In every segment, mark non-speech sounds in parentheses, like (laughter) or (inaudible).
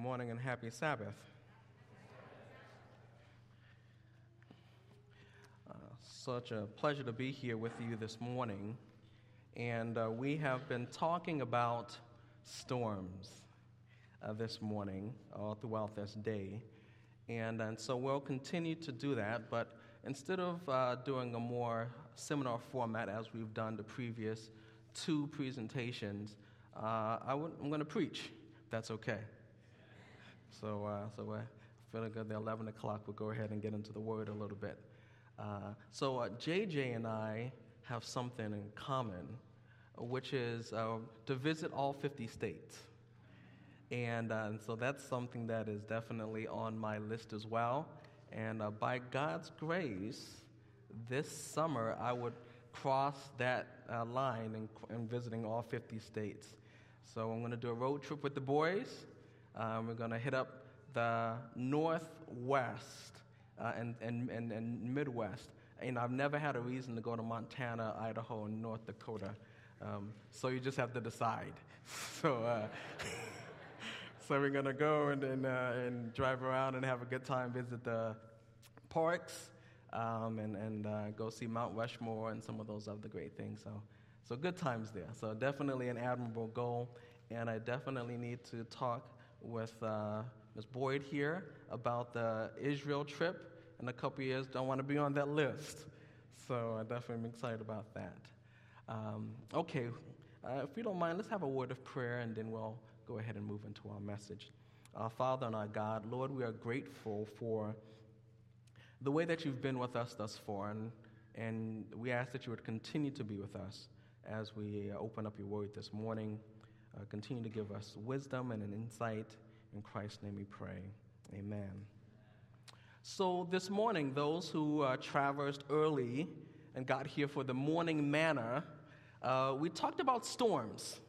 morning and happy Sabbath. Uh, such a pleasure to be here with you this morning. And uh, we have been talking about storms uh, this morning, all throughout this day. And, and so we'll continue to do that, but instead of uh, doing a more seminar format as we've done the previous two presentations, uh, I I'm going to preach. That's okay. So, uh, so uh, feeling good. The 11 o'clock, we'll go ahead and get into the word a little bit. Uh, so, uh, JJ and I have something in common, which is uh, to visit all 50 states. And, uh, and so that's something that is definitely on my list as well. And by God's grace, this summer I would cross that line in, in visiting all 50 states. So I'm going to do a road trip with the boys. Um, we're going to hit up the Northwest uh, and, and, and, and, Midwest. And I've never had a reason to go to Montana, Idaho, and North Dakota. Um, so you just have to decide. (laughs) So, uh, (laughs) so we're to go and, and, uh, and drive around and have a good time, visit the parks, um, and, and uh, go see Mount Rushmore and some of those other great things. So, so good times there. So definitely an admirable goal. And I definitely need to talk with uh, Ms. Boyd here about the Israel trip. In a couple years, don't want to be on that list. So I definitely am excited about that. Um, okay, uh, if you don't mind, let's have a word of prayer and then we'll go ahead and move into our message. Our Father and our God, Lord, we are grateful for the way that you've been with us thus far, and, and we ask that you would continue to be with us as we open up your word this morning. Uh, continue to give us wisdom and an insight. In Christ's name we pray. Amen. So, this morning, those who uh, traversed early and got here for the morning manna, uh, we talked about storms.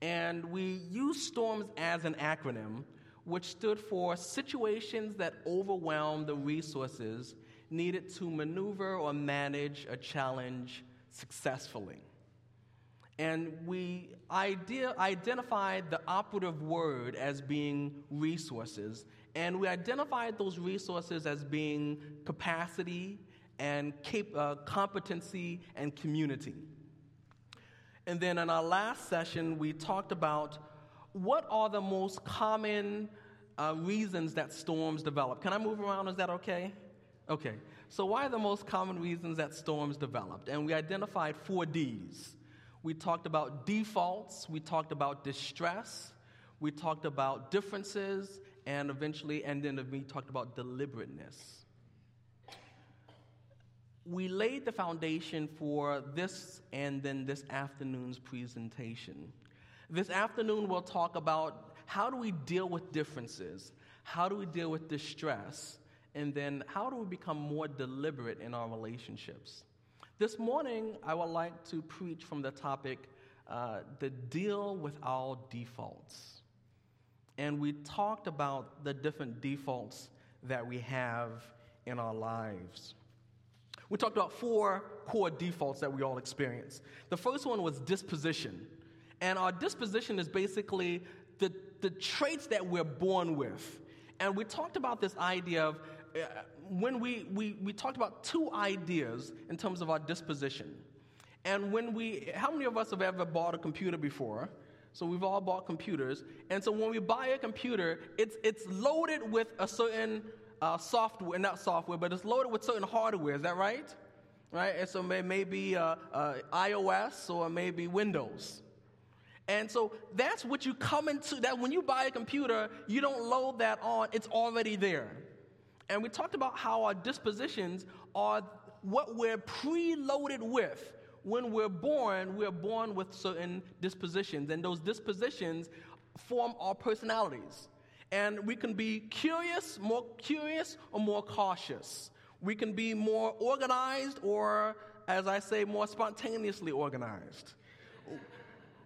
And we used storms as an acronym, which stood for situations that overwhelm the resources needed to maneuver or manage a challenge successfully. And we identified the operative word as being resources. And we identified those resources as being capacity and cap- uh, competency and community. And then in our last session, we talked about what are the most common uh, reasons that storms develop. Can I move around? Is that okay? Okay. So, why are the most common reasons that storms developed? And we identified four D's we talked about defaults, we talked about distress, we talked about differences, and eventually, and then we talked about deliberateness. We laid the foundation for this and then this afternoon's presentation. This afternoon, we'll talk about how do we deal with differences, how do we deal with distress, and then how do we become more deliberate in our relationships. This morning, I would like to preach from the topic uh, the deal with our defaults. And we talked about the different defaults that we have in our lives. We talked about four core defaults that we all experience. The first one was disposition. And our disposition is basically the, the traits that we're born with. And we talked about this idea of when we, we, we talked about two ideas in terms of our disposition. And when we, how many of us have ever bought a computer before? So we've all bought computers. And so when we buy a computer, it's, it's loaded with a certain uh, software, not software, but it's loaded with certain hardware. Is that right? Right? And so may, maybe uh, uh, iOS or maybe Windows. And so that's what you come into, that when you buy a computer, you don't load that on, it's already there. And we talked about how our dispositions are what we're preloaded with. When we're born, we're born with certain dispositions, and those dispositions form our personalities. And we can be curious, more curious, or more cautious. We can be more organized, or, as I say, more spontaneously organized.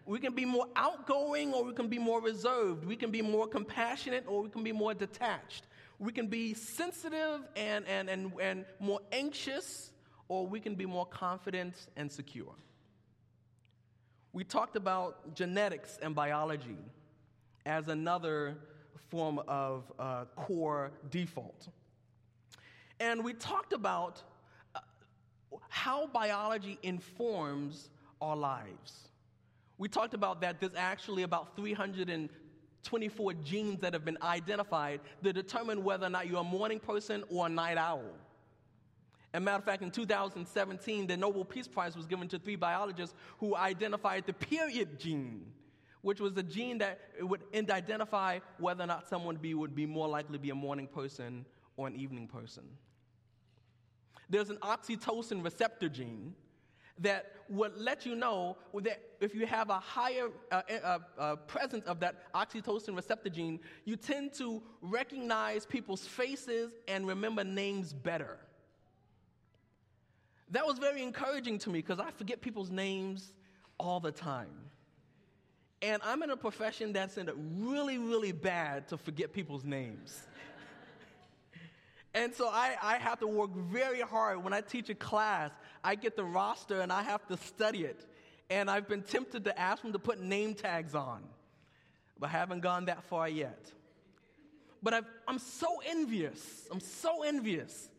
We can be more outgoing, or we can be more reserved. We can be more compassionate, or we can be more detached. We can be sensitive and, and, and, and more anxious, or we can be more confident and secure. We talked about genetics and biology as another form of uh, core default. And we talked about uh, how biology informs our lives. We talked about that there's actually about 324 genes that have been identified that determine whether or not you're a morning person or a night owl. As a matter of fact, in 2017, the Nobel Peace Prize was given to three biologists who identified the period gene, which was a gene that would identify whether or not someone be, would be more likely to be a morning person or an evening person. There's an oxytocin receptor gene that would let you know that if you have a higher uh, uh, uh, presence of that oxytocin receptor gene, you tend to recognize people's faces and remember names better. That was very encouraging to me because I forget people's names all the time. And I'm in a profession that's in really, really bad to forget people's names. And so I, I have to work very hard. When I teach a class, I get the roster and I have to study it. And I've been tempted to ask them to put name tags on, but I haven't gone that far yet. But i am so envious. I'm so envious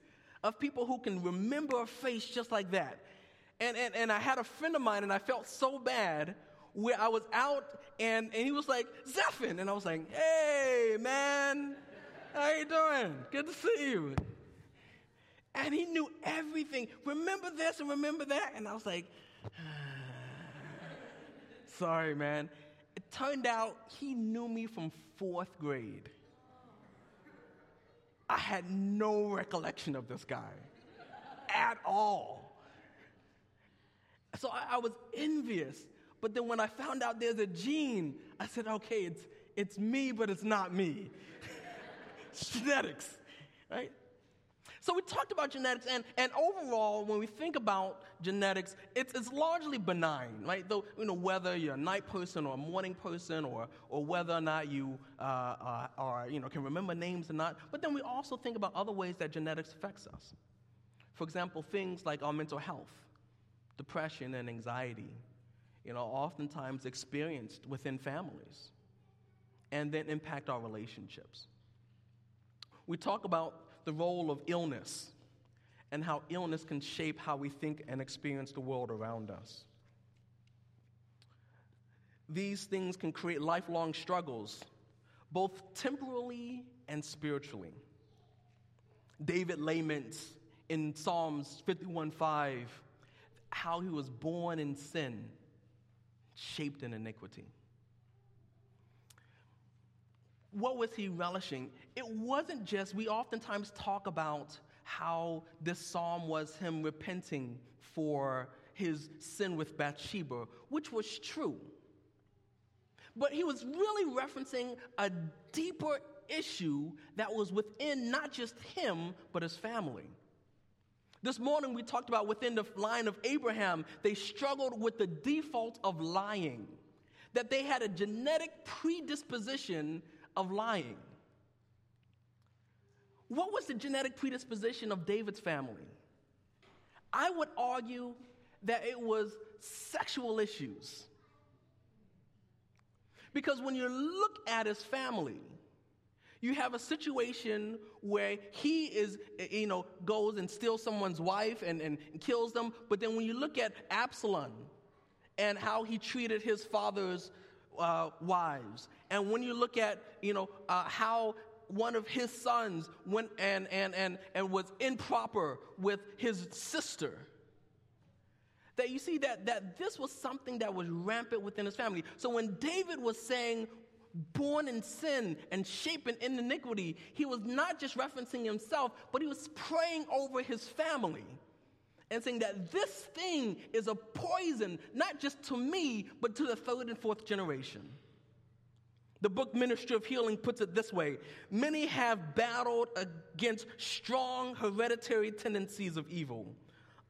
of people who can remember a face just like that. And, and, and I had a friend of mine, and I felt so bad where I was out, and, and he was like, Zephin. And I was like, hey, man, how you doing? Good to see you. And he knew everything. Remember this and remember that? And I was like, (sighs) sorry, man. It turned out he knew me from fourth grade. I had no recollection of this guy at all. So I, I, was envious. But then when I found out there's a gene, I said, okay, it's, it's me, but it's not me. (laughs) genetics, right? So we talked about genetics, and, and overall, when we think about genetics, it's, it's largely benign, right? Though, you know, whether you're a night person or a morning person, or, or whether or not you uh, uh, are, you know, can remember names or not. But then we also think about other ways that genetics affects us. For example, things like our mental health, depression and anxiety, you know, oftentimes experienced within families, and then impact our relationships. We talk about the role of illness and how illness can shape how we think and experience the world around us. These things can create lifelong struggles, both temporally and spiritually. David laments in Psalms 51:5 how he was born in sin, shaped in iniquity what was he relishing? It wasn't just, we oftentimes talk about how this psalm was him repenting for his sin with Bathsheba, which was true. But he was really referencing a deeper issue that was within not just him, but his family. This morning we talked about within the line of Abraham, they struggled with the default of lying, that they had a genetic predisposition of lying. What was the genetic predisposition of David's family? I would argue that it was sexual issues. Because when you look at his family, you have a situation where he is, you know, goes and steals someone's wife and, and kills them. But then when you look at Absalom and how he treated his father's uh, wives. And when you look at, you know, uh, how one of his sons went and, and, and, and was improper with his sister, that you see that, that this was something that was rampant within his family. So when David was saying, born in sin and shapen in iniquity, he was not just referencing himself, but he was praying over his family and saying that this thing is a poison, not just to me, but to the third and fourth generation. The book Ministry of Healing puts it this way Many have battled against strong hereditary tendencies of evil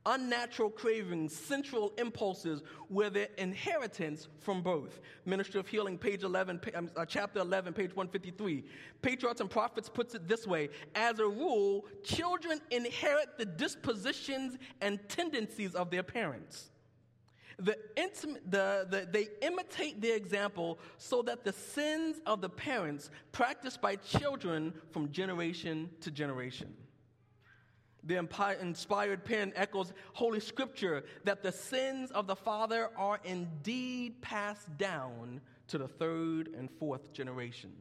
unnatural cravings, central impulses were their inheritance from birth. Ministry of Healing, page 11, um, uh, chapter 11, page 153. Patriarchs and Prophets puts it this way As a rule, children inherit the dispositions and tendencies of their parents. The the, the, they imitate the example so that the sins of the parents practiced by children from generation to generation. The inspired pen echoes Holy Scripture that the sins of the father are indeed passed down to the third and fourth generation.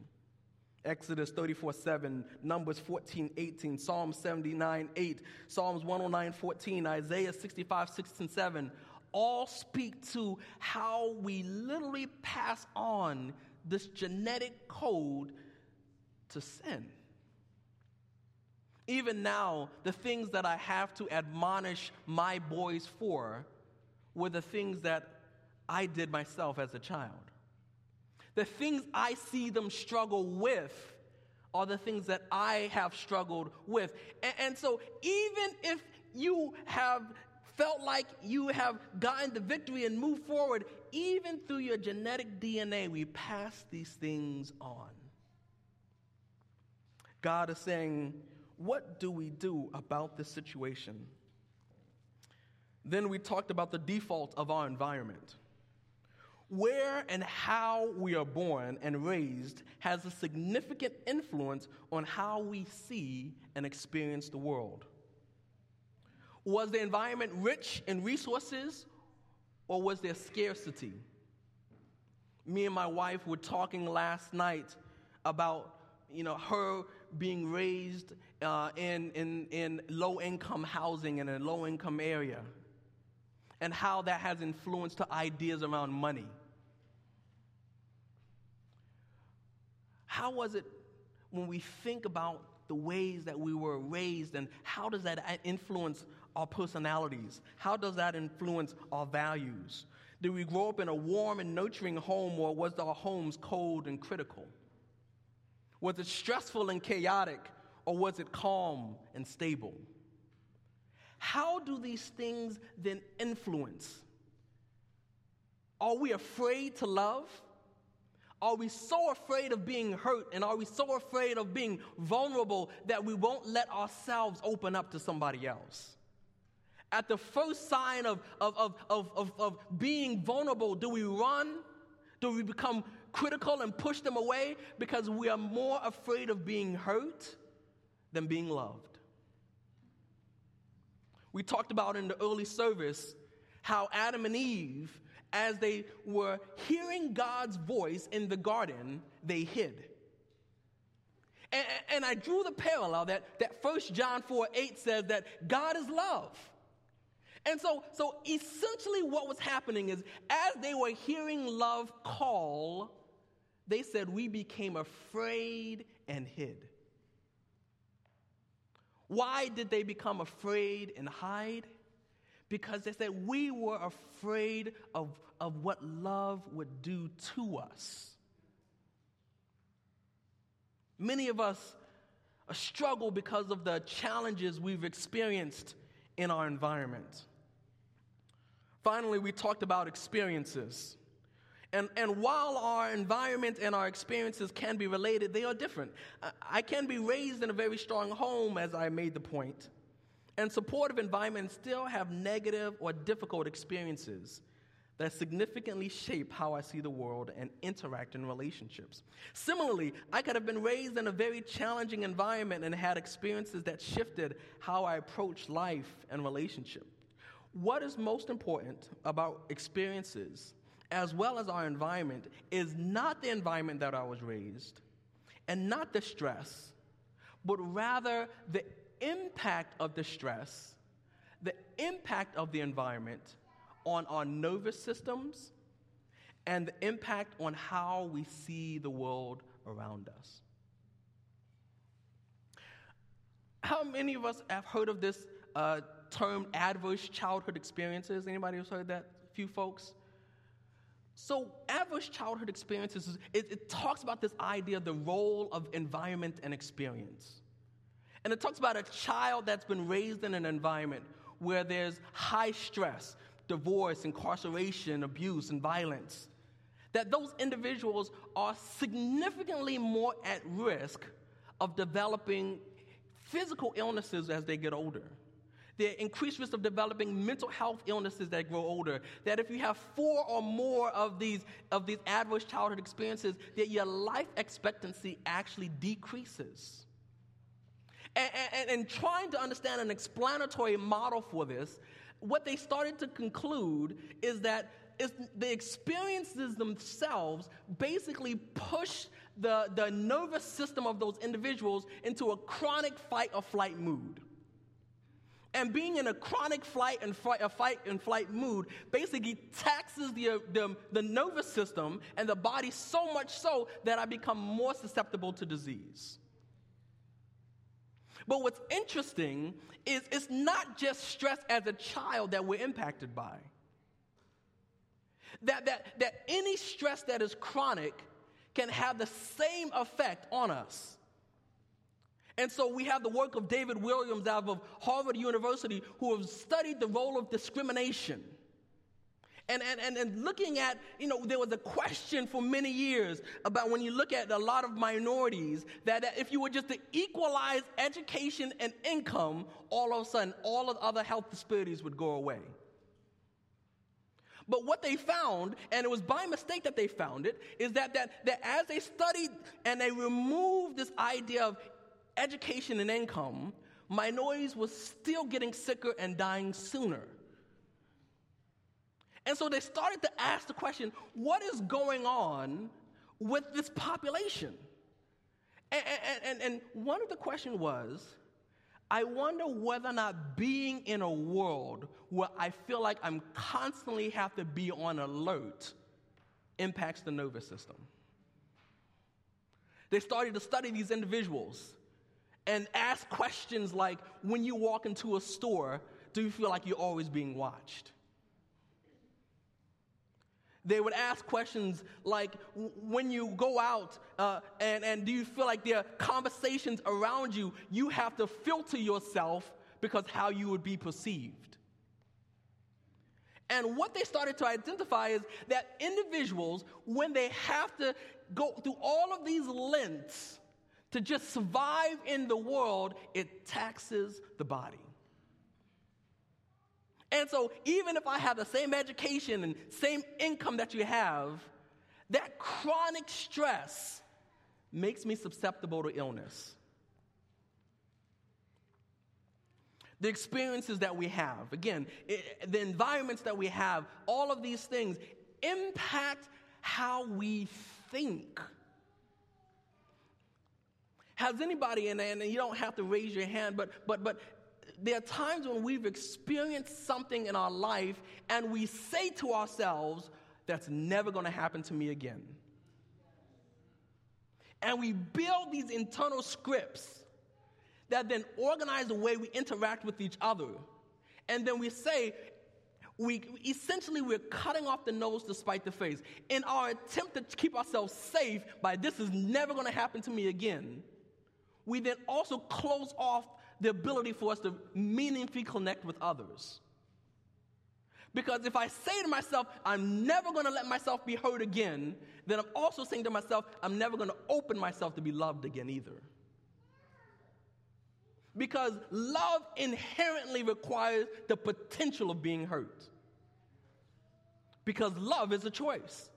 Exodus 34 7, Numbers 14 18, Psalm 79 8, Psalms 109 14, Isaiah 65 6 and 7 all speak to how we literally pass on this genetic code to sin. Even now, the things that I have to admonish my boys for were the things that I did myself as a child. The things I see them struggle with are the things that I have struggled with. And, and so, even if you have felt like you have gotten the victory and moved forward, even through your genetic DNA, we pass these things on. God is saying, What do we do about this situation? Then we talked about the default of our environment. Where and how we are born and raised has a significant influence on how we see and experience the world. Was the environment rich in resources or was there scarcity? Me and my wife were talking last night about you know, her being raised uh, in, in, in low income housing in a low income area and how that has influenced her ideas around money. How was it when we think about the ways that we were raised and how does that influence our personalities? How does that influence our values? Did we grow up in a warm and nurturing home, or was our homes cold and critical? Was it stressful and chaotic, or was it calm and stable? How do these things then influence? Are we afraid to love? Are we so afraid of being hurt and are we so afraid of being vulnerable that we won't let ourselves open up to somebody else? At the first sign of, of, of, of, of, being vulnerable, do we run? Do we become critical and push them away because we are more afraid of being hurt than being loved? We talked about in the early service how Adam and Eve, as they were hearing God's voice in the garden, they hid. And, and I drew the parallel that, that 1 John 4 8 says that God is love. And so, so essentially, what was happening is as they were hearing love call, they said, We became afraid and hid. Why did they become afraid and hide? Because they said, We were afraid of, of what love would do to us. Many of us uh, struggle because of the challenges we've experienced in our environment. Finally, we talked about experiences. And, and while our environment and our experiences can be related, they are different. I can be raised in a very strong home, as I made the point, and supportive environments still have negative or difficult experiences that significantly shape how I see the world and interact in relationships. Similarly, I could have been raised in a very challenging environment and had experiences that shifted how I approach life and relationships. What is most important about experiences as well as our environment is not the environment that I was raised and not the stress, but rather the impact of the stress, the impact of the environment on our nervous systems, and the impact on how we see the world around us. How many of us have heard of this uh, term adverse childhood experiences. Anybody who's heard that? A few folks. So, adverse childhood experiences, it, it, talks about this idea of the role of environment and experience. And it talks about a child that's been raised in an environment where there's high stress, divorce, incarceration, abuse, and violence. That those individuals are significantly more at risk of developing physical illnesses as they get older the increased risk of developing mental health illnesses that grow older, that if you have four or more of these, of these adverse childhood experiences, that your life expectancy actually decreases. And, and, and trying to understand an explanatory model for this, what they started to conclude is that the experiences themselves basically push the, the nervous system of those individuals into a chronic fight or flight mood. And being in a chronic flight and fight, a fight and flight mood basically taxes the, the, the nervous system and the body so much so that I become more susceptible to disease. But what's interesting is it's not just stress as a child that we're impacted by. That, that, that any stress that is chronic can have the same effect on us. And so we have the work of David Williams out of Harvard University who have studied the role of discrimination. And, and, and, and looking at, you know, there was a question for many years about when you look at a lot of minorities that, that if you were just to equalize education and income, all of a sudden all of the other health disparities would go away. But what they found, and it was by mistake that they found it, is that, that, that as they studied and they removed this idea of education and income, minorities were still getting sicker and dying sooner. And so they started to ask the question what is going on with this population? And, and, and, one of the questions was I wonder whether or not being in a world where I feel like I'm constantly have to be on alert impacts the nervous system. They started to study these individuals and ask questions like when you walk into a store, do you feel like you're always being watched? They would ask questions like, when you go out uh, and, and do you feel like there are conversations around you, you have to filter yourself because how you would be perceived. And what they started to identify is that individuals, when they have to go through all of these lengths to just survive in the world, it taxes the body. And so, even if I have the same education and same income that you have, that chronic stress makes me susceptible to illness. The experiences that we have, again, it, the environments that we have, all of these things impact how we think. Has anybody, and, and you don't have to raise your hand, but, but, but there are times when we've experienced something in our life and we say to ourselves, that's never going to happen to me again. And we build these internal scripts that then organize the way we interact with each other. And then we say, we essentially we're cutting off the nose to spite the face. In our attempt to keep ourselves safe by this is never going to happen to me again, we then also close off the ability for us to meaningfully connect with others. Because if I say to myself, I'm never going to let myself be hurt again, then I'm also saying to myself, I'm never going to open myself to be loved again either. Because love inherently requires the potential of being hurt. Because love is a choice.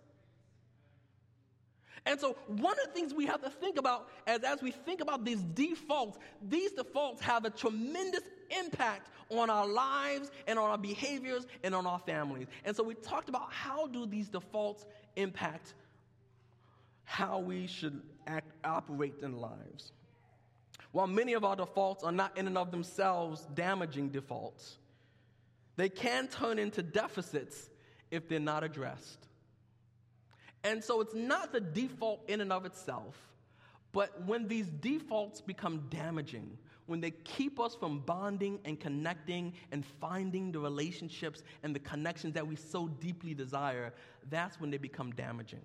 And so, one of the things we have to think about as, as we think about these defaults, these defaults have a tremendous impact on our lives and on our behaviors and on our families. And so, we talked about how do these defaults impact how we should act, operate in lives. While many of our defaults are not in and of themselves damaging defaults, they can turn into deficits if they're not addressed. And so it's not the default in and of itself, but when these defaults become damaging, when they keep us from bonding and connecting and finding the relationships and the connections that we so deeply desire, that's when they become damaging.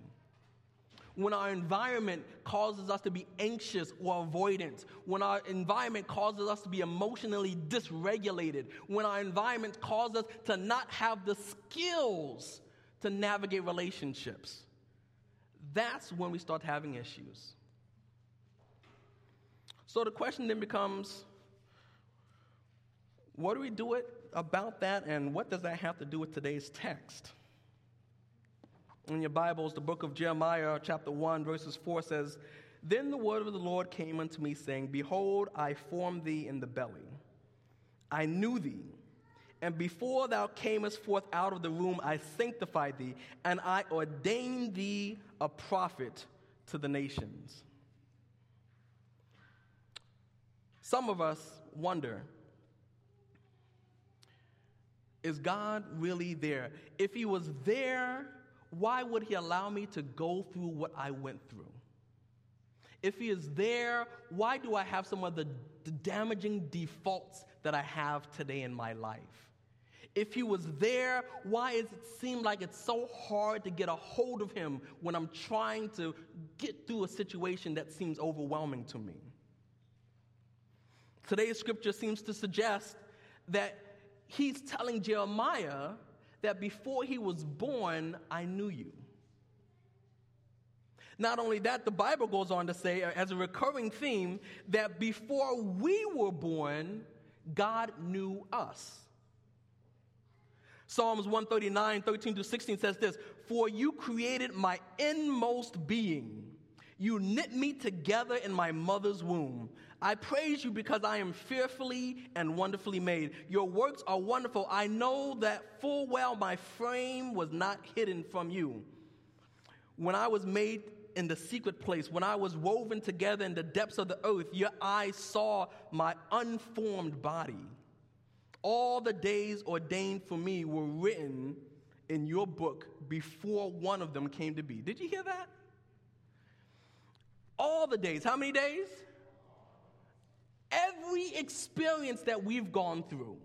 When our environment causes us to be anxious or avoidant, when our environment causes us to be emotionally dysregulated, when our environment causes us to not have the skills to navigate relationships, that's when we start having issues. So the question then becomes What do we do it about that, and what does that have to do with today's text? In your Bibles, the book of Jeremiah, chapter 1, verses 4 says, Then the word of the Lord came unto me, saying, Behold, I formed thee in the belly. I knew thee, and before thou camest forth out of the womb, I sanctified thee, and I ordained thee a prophet to the nations. Some of us wonder is God really there? If He was there, why would He allow me to go through what I went through? If He is there, why do I have some of the, damaging defaults that I have today in my life? If he was there, why does it seem like it's so hard to get a hold of him when I'm trying to get through a situation that seems overwhelming to me? Today's scripture seems to suggest that he's telling Jeremiah that before he was born, I knew you. Not only that, the Bible goes on to say, as a recurring theme, that before we were born, God knew us. Psalms 139, 13 to 16 says this For you created my inmost being. You knit me together in my mother's womb. I praise you because I am fearfully and wonderfully made. Your works are wonderful. I know that full well my frame was not hidden from you. When I was made in the secret place, when I was woven together in the depths of the earth, your eyes saw my unformed body. All the days ordained for me were written in your book before one of them came to be. Did you hear that? All the days. How many days? Every experience that we've gone through,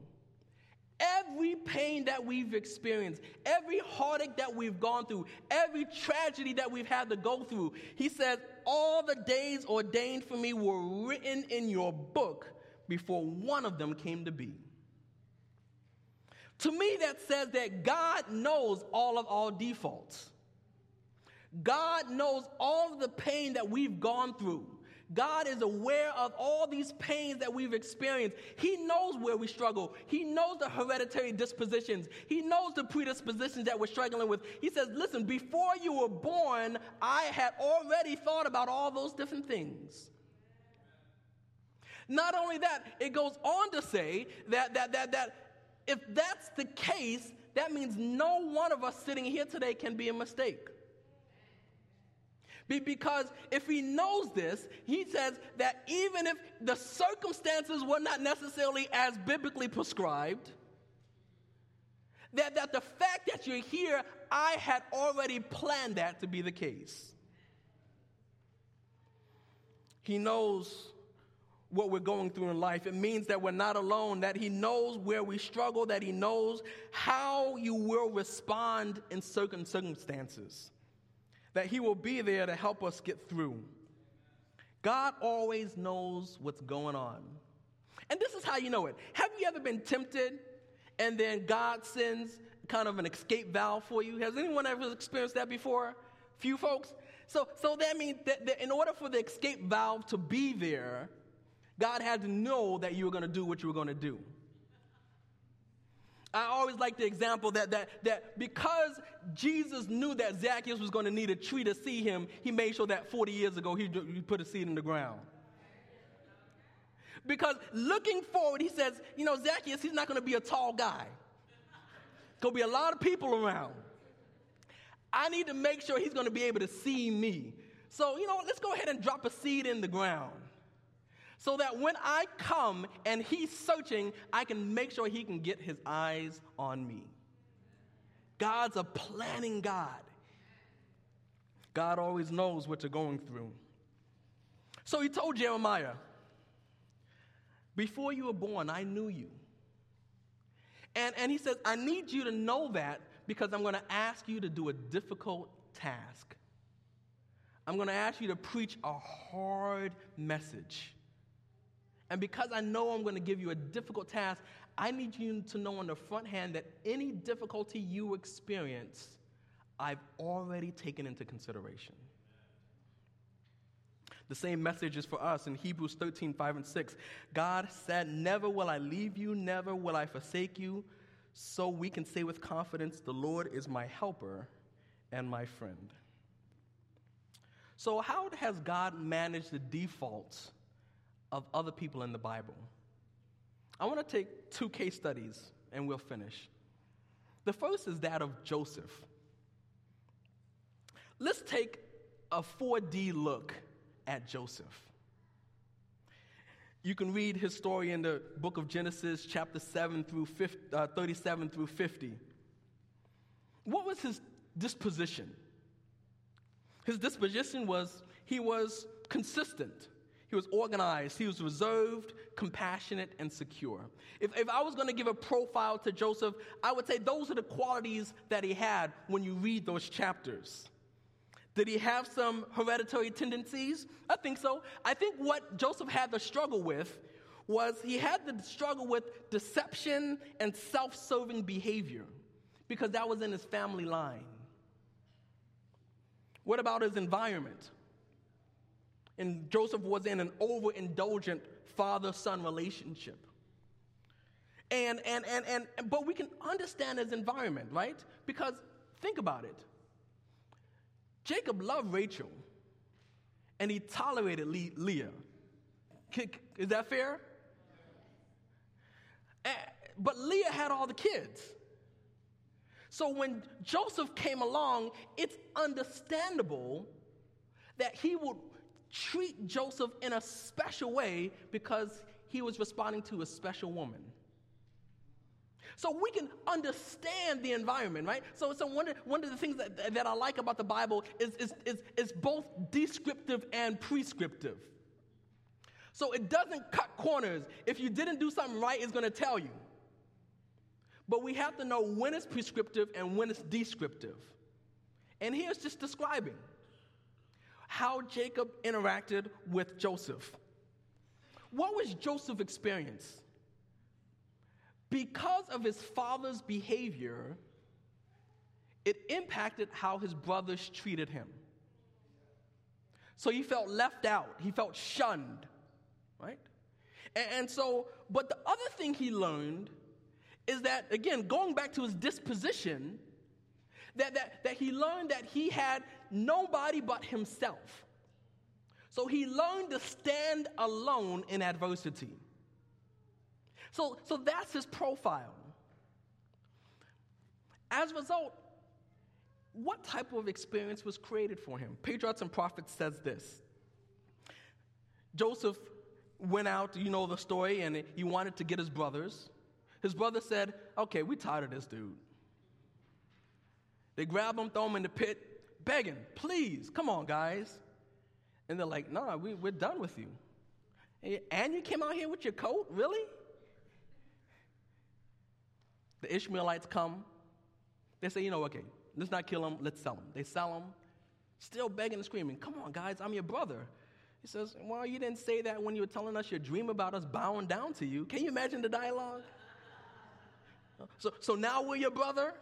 every pain that we've experienced, every heartache that we've gone through, every tragedy that we've had to go through, he says, All the days ordained for me were written in your book before one of them came to be. To me, that says that God knows all of our defaults. God knows all of the pain that we've gone through. God is aware of all these pains that we've experienced. He knows where we struggle. He knows the hereditary dispositions. He knows the predispositions that we're struggling with. He says, Listen, before you were born, I had already thought about all those different things. Not only that, it goes on to say that, that, that, that if that's the case, that means no one of us sitting here today can be a mistake. Because if he knows this, he says that even if the circumstances were not necessarily as biblically prescribed, that, that the fact that you're here, I had already planned that to be the case. He knows what we're going through in life. It means that we're not alone, that He knows where we struggle, that He knows how you will respond in certain circumstances, that He will be there to help us get through. God always knows what's going on. And this is how you know it. Have you ever been tempted and then God sends kind of an escape valve for you? Has anyone ever experienced that before? Few folks? So, so that means that, that in order for the escape valve to be there, God had to know that you were going to do what you were going to do. I always like the example that, that, that because Jesus knew that Zacchaeus was going to need a tree to see him, he made sure that 40 years ago he, he put a seed in the ground. Because looking forward, he says, you know, Zacchaeus, he's not going to be a tall guy. To be a lot of people around. I need to make sure he's going to be able to see me. So, you know, let's go ahead and drop a seed in the ground so that when I come and he's searching, I can make sure he can get his eyes on me. God's a planning God. God always knows what you're going through. So he told Jeremiah, Before you were born, I knew you. And, and he says, I need you to know that because I'm going to ask you to do a difficult task. I'm going to ask you to preach a hard message. And because I know I'm going to give you a difficult task, I need you to know on the front hand that any difficulty you experience, I've already taken into consideration. The same message is for us in Hebrews 13, 5 and 6. God said, Never will I leave you, never will I forsake you. So we can say with confidence, The Lord is my helper and my friend. So, how has God managed the defaults of other people in the Bible? I want to take two case studies and we'll finish. The first is that of Joseph. Let's take a 4D look at Joseph. You can read his story in the book of Genesis, chapter 7 through 50, uh, 37 through 50. What was his disposition? His disposition was he was consistent, he was organized, he was reserved, compassionate, and secure. If, if I was going to give a profile to Joseph, I would say those are the qualities that he had when you read those chapters. Did he have some hereditary tendencies? I think so. I think what Joseph had to struggle with was he had to struggle with deception and self serving behavior because that was in his family line. What about his environment? And Joseph was in an overindulgent father son relationship. And, and, and, and, but we can understand his environment, right? Because think about it. Jacob loved Rachel and he tolerated Le- Leah. Is that fair? Eh, but Leah had all the kids. So when Joseph came along, it's understandable that he would treat Joseph in a special way because he was responding to a special woman. So we can understand the environment, right? So, so one, of, one of the things that, that I like about the Bible is, is, is, is both descriptive and prescriptive. So it doesn't cut corners. If you didn't do something right, it's going to tell you. But we have to know when it's prescriptive and when it's descriptive. And here's just describing how Jacob interacted with Joseph. What was Joseph's experience? Because of his father's behavior, it impacted how his brothers treated him. So he felt left out, he felt shunned, right? And, and, so, but the other thing he learned is that, again, going back to his disposition, that, that, that he learned that he had nobody but himself. So he learned to stand alone in adversity. So, so that's his profile. As a result, what type of experience was created for him? Patriarchs and Prophets says this. Joseph went out, you know the story, and he wanted to get his brothers. His brother said, Okay, we tired of this dude. They grab him, throw him in the pit, begging, Please, come on, guys. And they're like, Nah, we, we're done with you. And you came out here with your coat? Really? The Ishmaelites come. They say, you know, okay, let's not kill him, let's sell him. They sell him, still begging and screaming, come on, guys, I'm your brother. He says, well, you didn't say that when you were telling us your dream about us bowing down to you. Can you imagine the dialogue? So, so now we're your brother?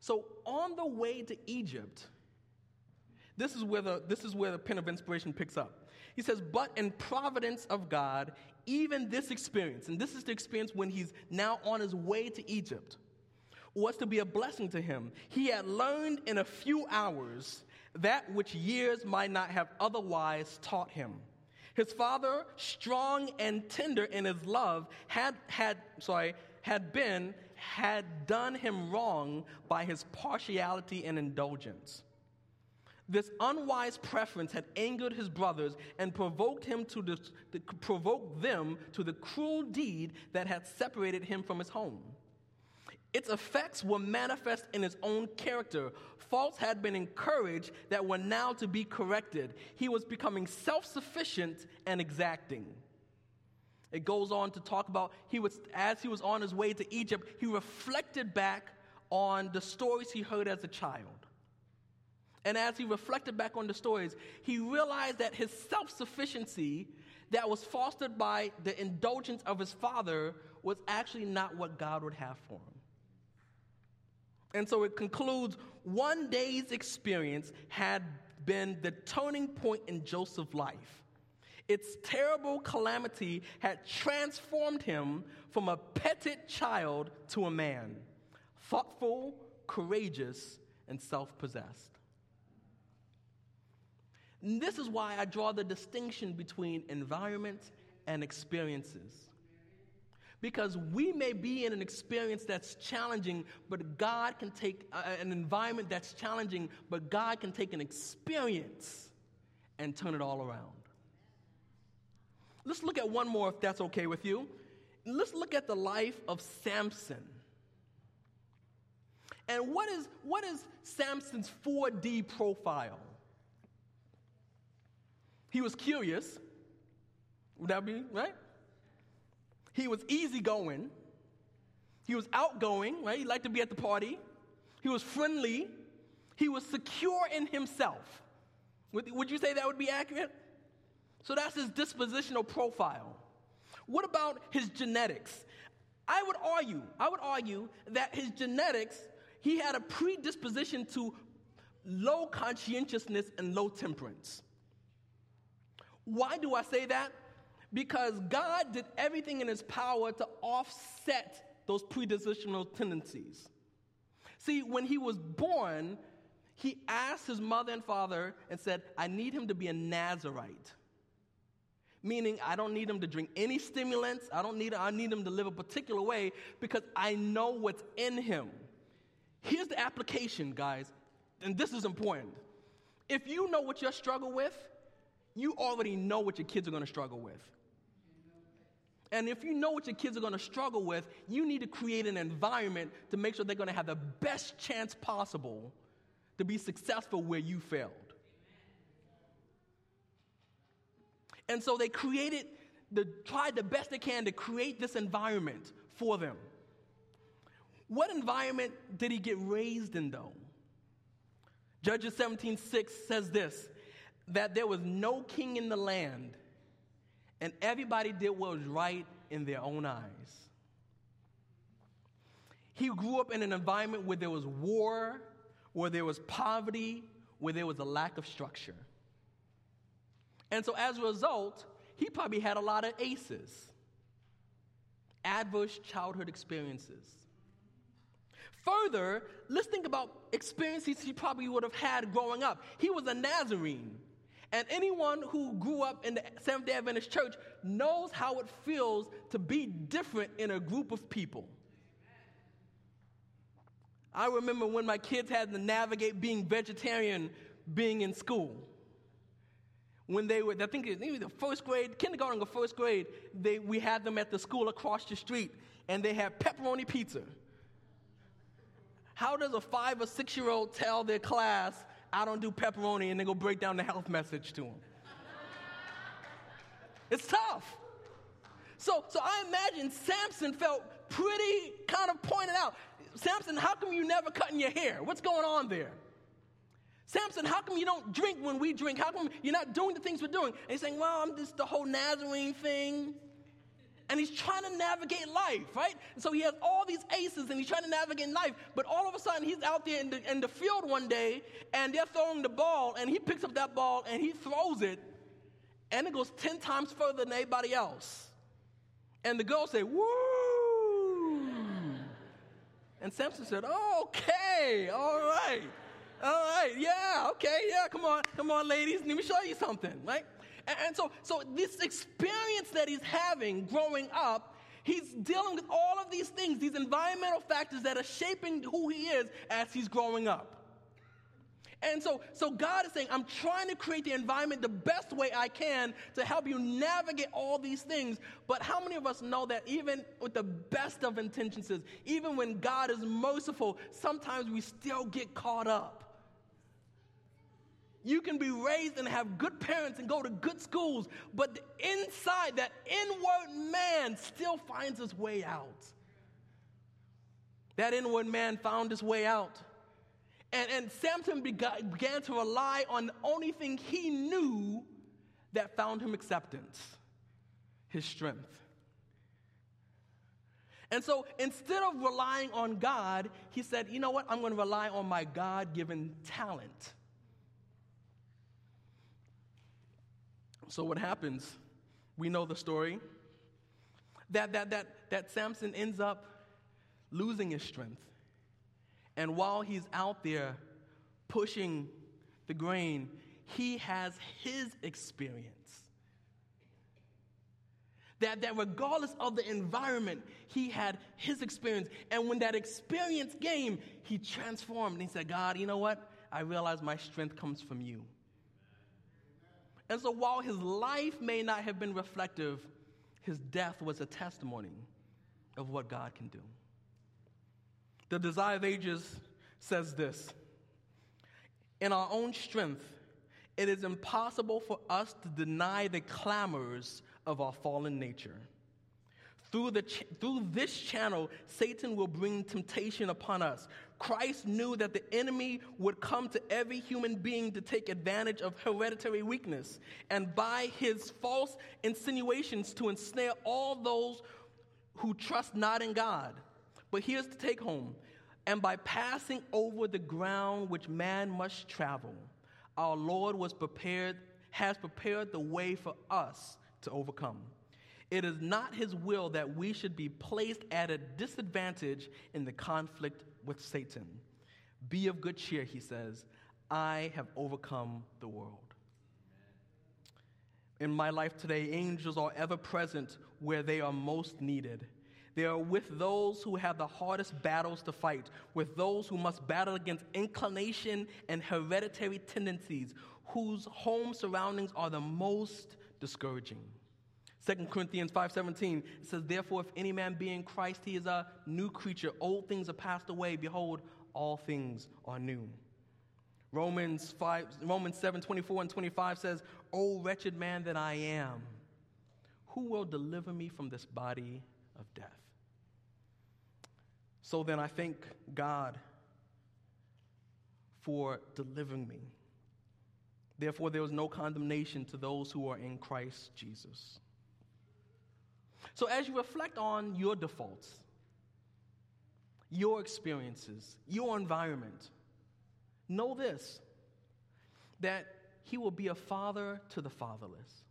So on the way to Egypt, this is where the, this is where the pen of inspiration picks up. He says, But in providence of God, even this experience, and this is the experience when he's now on his way to Egypt, was to be a blessing to him. He had learned in a few hours that which years might not have otherwise taught him. His father, strong and tender in his love, had, had, sorry, had been, had done him wrong by his partiality and indulgence. This unwise preference had angered his brothers and provoked him to, the, to provoke them to the cruel deed that had separated him from his home. Its effects were manifest in his own character. Faults had been encouraged that were now to be corrected. He was becoming self sufficient and exacting. It goes on to talk about he was as he was on his way to Egypt, he reflected back on the stories he heard as a child. And as he reflected back on the stories, he realized that his self sufficiency that was fostered by the indulgence of his father was actually not what God would have for him. And so it concludes one day's experience had been the turning point in Joseph's life. Its terrible calamity had transformed him from a petted child to a man, thoughtful, courageous, and self possessed. This is why I draw the distinction between environment and experiences. Because we may be in an experience that's challenging, but God can take uh, an environment that's challenging, but God can take an experience and turn it all around. Let's look at one more, if that's okay with you. Let's look at the life of Samson. And what is, what is Samson's 4D profile? He was curious. Would that be right? He was easygoing. He was outgoing, right? He liked to be at the party. He was friendly. He was secure in himself. Would, would you say that would be accurate? So that's his dispositional profile. What about his genetics? I would argue, I would argue that his genetics, he had a predisposition to low conscientiousness and low temperance. Why do I say that? Because God did everything in his power to offset those predispositional tendencies. See, when he was born, he asked his mother and father and said, I need him to be a Nazarite. Meaning, I don't need him to drink any stimulants. I don't need, I need him to live a particular way because I know what's in him. Here's the application, guys, and this is important. If you know what you struggle with, you already know what your kids are going to struggle with. And if you know what your kids are going to struggle with, you need to create an environment to make sure they're going to have the best chance possible to be successful where you failed. And so they created, the, tried the best they can to create this environment for them. What environment did he get raised in, though? Judges 17 6 says this that there was no king in the land, and everybody did what was right in their own eyes. He grew up in an environment where there was war, where there was poverty, where there was a lack of structure. And so as a result, he probably had a lot of ACEs adverse childhood experiences. Further, let's think about experiences he probably would have had growing up. He was a Nazarene. And anyone who grew up in the Seventh day Adventist church knows how it feels to be different in a group of people. I remember when my kids had to navigate being vegetarian being in school. When they were, I think it was the first grade, kindergarten or first grade, they, we had them at the school across the street, and they had pepperoni pizza. How does a five or six year old tell their class I don't do pepperoni, and they go break down the health message to them. it's tough. So, so I imagine Samson felt pretty kind of pointed out. Samson, how come you never cutting your hair? What's going on there? Samson, how come you don't drink when we drink? How come you're not doing the things we're doing? And he's saying, well, I'm just the whole Nazarene thing and he's trying to navigate life, right? And so he has all these ACEs and he's trying to navigate life, but all of a sudden he's out there in the, in the field one day and they're throwing the ball and he picks up that ball and he throws it and it goes 10 times further than anybody else. And the girls say, woo! And Samson said, okay, all right, all right, yeah, okay, yeah, come on, come on, ladies, let me show you something, right? And so, so this experience that he's having growing up, he's dealing with all of these things, these environmental factors that are shaping who he is as he's growing up. And so, so God is saying, I'm trying to create the environment the best way I can to help you navigate all these things. But how many of us know that even with the best of intentions, even when God is merciful, sometimes we still get caught up? You can be raised and have good parents and go to good schools, but inside, that inward man still finds his way out. That inward man found his way out. And, and Samson began, began to rely on the only thing he knew that found him acceptance his strength. And so instead of relying on God, he said, You know what? I'm going to rely on my God given talent. So, what happens? We know the story. That, that, that, that Samson ends up losing his strength. And while he's out there pushing the grain, he has his experience. That, that regardless of the environment, he had his experience. And when that experience came, he transformed and he said, God, you know what? I realize my strength comes from you. And so while his life may not have been reflective, his death was a testimony of what God can do. The Desire of Ages says this In our own strength, it is impossible for us to deny the clamors of our fallen nature. Through, the ch- through this channel, Satan will bring temptation upon us. Christ knew that the enemy would come to every human being to take advantage of hereditary weakness and by his false insinuations to ensnare all those who trust not in God. But here's the take home. And by passing over the ground which man must travel, our Lord was prepared, has prepared the way for us to overcome. It is not his will that we should be placed at a disadvantage in the conflict with Satan. Be of good cheer, he says. I have overcome the world. In my life today, angels are ever present where they are most needed. They are with those who have the hardest battles to fight, with those who must battle against inclination and hereditary tendencies, whose home surroundings are the most discouraging. 2 Corinthians 5:17 says, Therefore, if any man be in Christ, he is a new creature. Old things are passed away. Behold, all things are new. Romans 5, Romans 7, 24 and 25 says, O wretched man that I am, who will deliver me from this body of death? So then I thank God for delivering me. Therefore, there is no condemnation to those who are in Christ Jesus. So, as you reflect on your defaults, your experiences, your environment, know this that He will be a father to the fatherless,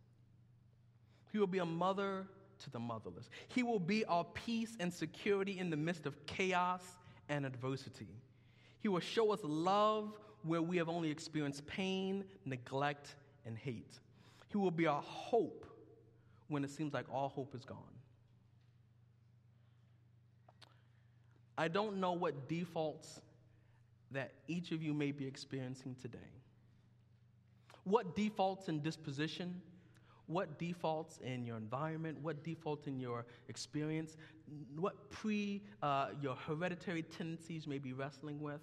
He will be a mother to the motherless, He will be our peace and security in the midst of chaos and adversity. He will show us love where we have only experienced pain, neglect, and hate. He will be our hope when it seems like all hope is gone. I don't know what defaults that each of you may be experiencing today. What defaults in disposition, what defaults in your environment, what defaults in your experience, what pre uh, your hereditary tendencies may be wrestling with.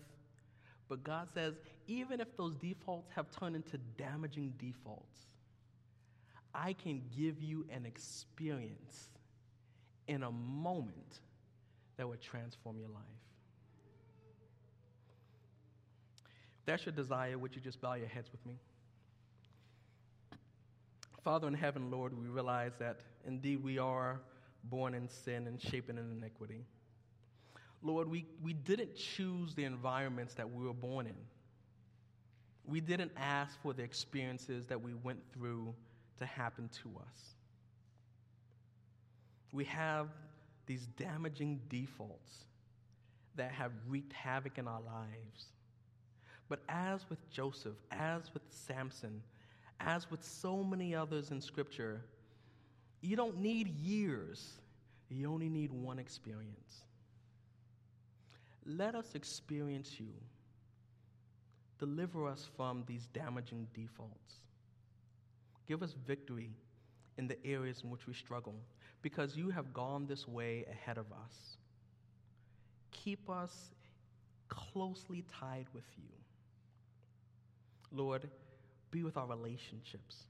But God says, even if those defaults have turned into damaging defaults, I can give you an experience in a moment that would transform your life. If that's your desire, would you just bow your heads with me? Father in heaven, Lord, we realize that indeed we are born in sin and shapen in iniquity. Lord, we, we didn't choose the environments that we were born in. We didn't ask for the experiences that we went through to happen to us. We have these damaging defaults that have wreaked havoc in our lives. But as with Joseph, as with Samson, as with so many others in Scripture, you don't need years, you only need one experience. Let us experience you. Deliver us from these damaging defaults. Give us victory in the areas in which we struggle because you have gone this way ahead of us. Keep us closely tied with you. Lord, be with our relationships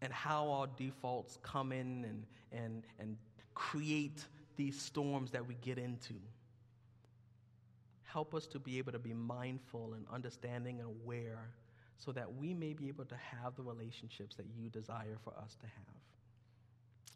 and how our defaults come in and, and, and create these storms that we get into. Help us to be able to be mindful and understanding and aware so that we may be able to have the relationships that you desire for us to have.